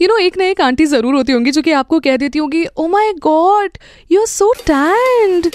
You know एक ना एक आंटी ज़रूर होती होंगी जो कि आपको कह देती होंगी ओ my god you are so tanned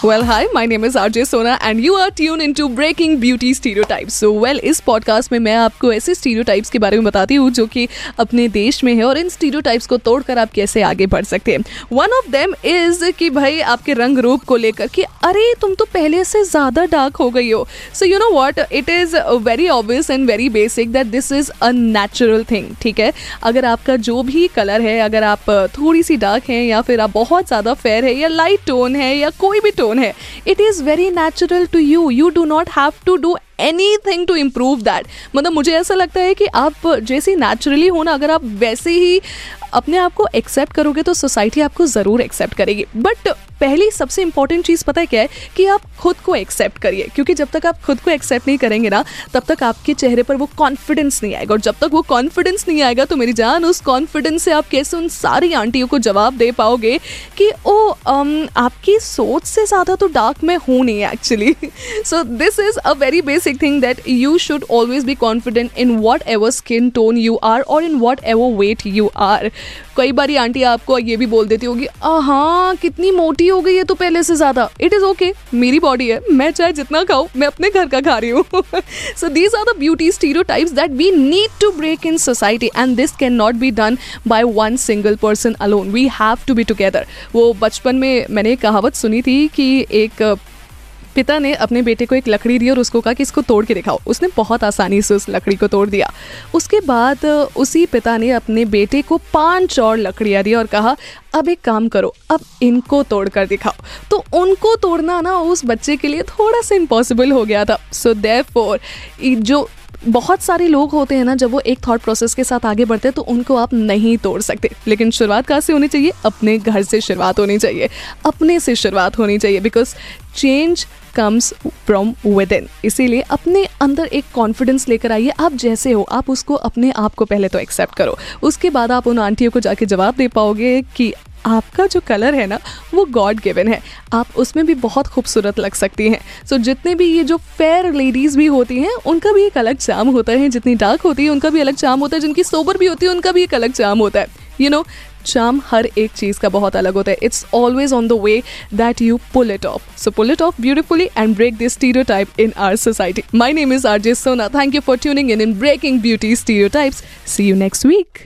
Well, hi, my name is RJ Sona and you are tuned into Breaking Beauty Stereotypes. So, well, इस पॉडकास्ट में मैं आपको ऐसे स्टीरियोटाइप्स के बारे में बताती हूँ जो कि अपने देश में है और इन स्टीरियोटाइप्स को तोड़कर आप कैसे आगे बढ़ सकते हैं। वन ऑफ़ देम इज़ कि भाई आपके रंग रूप को लेकर कि अरे तुम तो पहले से ज़्यादा डार्क हो गई हो। So you know what it is very obvious and very basic that this is a natural thing ठीक है? अगर आपका जो भी कलर है अगर आप थोड़ी सी डार्क हैं या फिर आप बहुत ज़्यादा फेयर है या लाइट टोन है या कोई भी टोन टोन है it is very natural to you you do not have to do anything to improve that मतलब मुझे ऐसा लगता है कि आप जैसे नेचुरली हो ना, अगर आप वैसे ही अपने आप को एक्सेप्ट करोगे तो सोसाइटी आपको ज़रूर एक्सेप्ट करेगी। बट पहली सबसे इंपॉर्टेंट चीज़ पता है क्या है? कि आप खुद को एक्सेप्ट करिए। क्योंकि जब तक आप खुद को एक्सेप्ट नहीं करेंगे ना तब तक आपके चेहरे पर वो कॉन्फिडेंस नहीं आएगा। और जब तक वो कॉन्फिडेंस नहीं आएगा तो मेरी जान उस कॉन्फिडेंस से आप कैसे उन सारी आंटियों को जवाब दे पाओगे कि ओ um, आपकी सोच से ज़्यादा तो डार्क में हूँ नहीं actually so this is a very basic thing that you should always be confident in whatever skin tone you are और in whatever weight you are कई बार आंटी आपको ये भी बोल देती होगी हाँ कितनी मोटी हो गई है तो पहले से ज़्यादा. इट इज़ ओके मेरी बॉडी है, मैं चाहे जितना खाऊं, मैं अपने घर का खा रही हूँ। So these are the beauty stereotypes that we need to break in society and this can not be done by one single person alone we have to be together वो बचपन में मैंने कहावत सुनी थी कि एक पिता ने अपने बेटे को एक लकड़ी दी और उसको कहा कि इसको तोड़ के दिखाओ। उसने बहुत आसानी से उस लकड़ी को तोड़ दिया। उसके बाद, उसी पिता ने अपने बेटे को पाँच और लकड़ियाँ दी और कहा, अब एक काम करो, अब इनको तोड़ कर दिखाओ। तो उनको तोड़ना ना उस बच्चे के लिए थोड़ा सा इम्पॉसिबल हो गया था। सो देर फोर जो बहुत सारे लोग होते हैं ना, जब वो एक थॉट प्रोसेस के साथ आगे बढ़ते हैं तो उनको आप नहीं तोड़ सकते। लेकिन शुरुआत कहाँ से होनी चाहिए? अपने घर से शुरुआत होनी चाहिए। अपने से शुरुआत होनी चाहिए। Because change comes from within इसीलिए अपने अंदर एक कॉन्फिडेंस लेकर आइए। आप जैसे हो आप उसको अपने आप को पहले तो एक्सेप्ट करो। उसके बाद आप उन आंटियों को जाके जवाब दे पाओगे कि आपका जो कलर है ना वो गॉड गिवन है। आप उसमें भी बहुत खूबसूरत लग सकती हैं। सो so, जितने भी ये जो फेयर लेडीज़ भी होती हैं उनका भी एक अलग चाम होता है। जितनी डार्क होती है उनका भी अलग चाम होता है। जिनकी सोबर भी होती है उनका भी एक अलग चाम होता है। यू नो चाम हर एक चीज़ का बहुत अलग होता है। It's always on the way that you pull it off so pull it off beautifully and break this stereotype in our society my name is R J Sona thank you for tuning in in breaking beauty stereotypes see you next week